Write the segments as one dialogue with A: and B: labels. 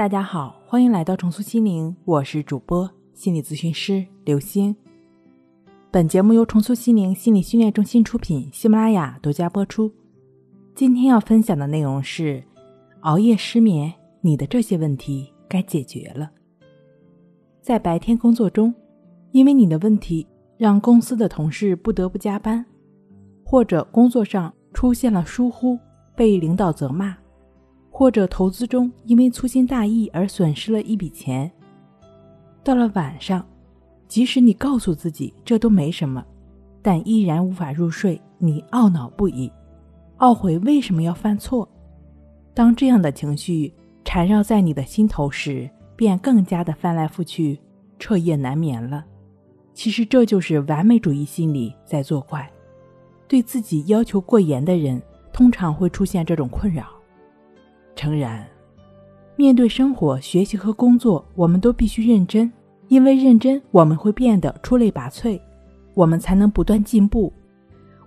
A: 大家好，欢迎来到重塑心灵，我是主播心理咨询师刘星。本节目由重塑心灵心理训练中心出品，喜马拉雅独家播出。今天要分享的内容是：熬夜失眠，你的这些问题该解决了。在白天工作中，因为你的问题让公司的同事不得不加班，或者工作上出现了疏忽，被领导责骂。或者投资中因为粗心大意而损失了一笔钱。到了晚上，即使你告诉自己这都没什么，但依然无法入睡，你懊恼不已，懊悔为什么要犯错。当这样的情绪缠绕在你的心头时，便更加的翻来覆去，彻夜难眠了。其实这就是完美主义心理在作怪。对自己要求过严的人，通常会出现这种困扰。诚然，面对生活、学习和工作，我们都必须认真，因为认真，我们会变得出类拔萃，我们才能不断进步。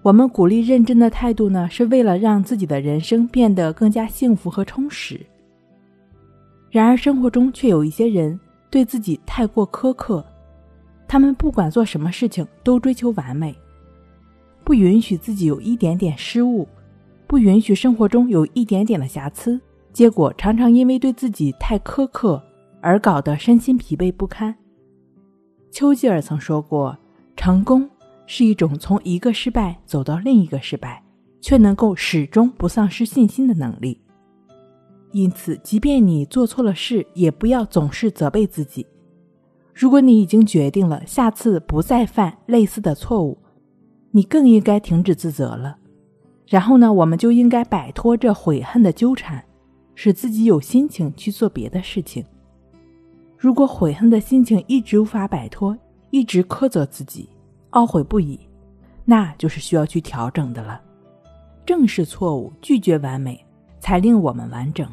A: 我们鼓励认真的态度呢，是为了让自己的人生变得更加幸福和充实。然而，生活中却有一些人对自己太过苛刻，他们不管做什么事情都追求完美，不允许自己有一点点失误，不允许生活中有一点点的瑕疵。结果常常因为对自己太苛刻而搞得身心疲惫不堪。丘吉尔曾说过：“成功是一种从一个失败走到另一个失败，却能够始终不丧失信心的能力。”因此，即便你做错了事，也不要总是责备自己。如果你已经决定了下次不再犯类似的错误，你更应该停止自责了。然后呢，我们就应该摆脱这悔恨的纠缠。使自己有心情去做别的事情。如果悔恨的心情一直无法摆脱，一直苛责自己，懊悔不已，那就是需要去调整的了。正视错误，拒绝完美，才令我们完整。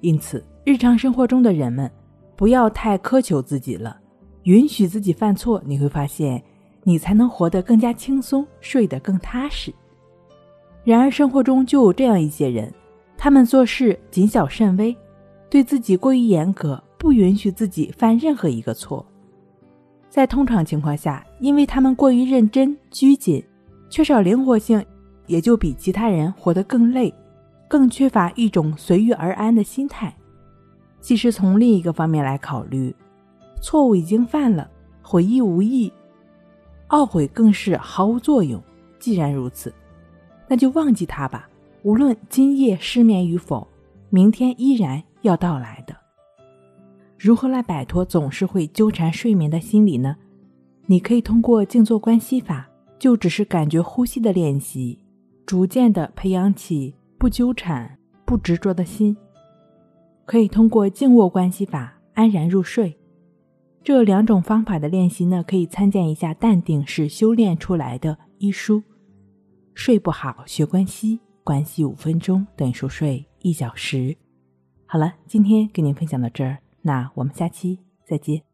A: 因此，日常生活中的人们不要太苛求自己了，允许自己犯错，你会发现，你才能活得更加轻松，睡得更踏实。然而，生活中就有这样一些人。他们做事谨小慎微，对自己过于严格，不允许自己犯任何一个错。在通常情况下，因为他们过于认真、拘谨，缺少灵活性，也就比其他人活得更累，更缺乏一种随遇而安的心态。其实，从另一个方面来考虑，错误已经犯了，悔意无益，懊悔更是毫无作用。既然如此，那就忘记它吧。无论今夜失眠与否，明天依然要到来的。如何来摆脱总是会纠缠睡眠的心理呢？你可以通过静坐观息法，就只是感觉呼吸的练习，逐渐的培养起不纠缠、不执着的心。可以通过静卧观息法安然入睡。这两种方法的练习呢，可以参见一下《淡定是修炼出来的》一书。睡不好学关息。关系五分钟等于熟睡一小时。好了，今天跟您分享到这儿，那我们下期再见。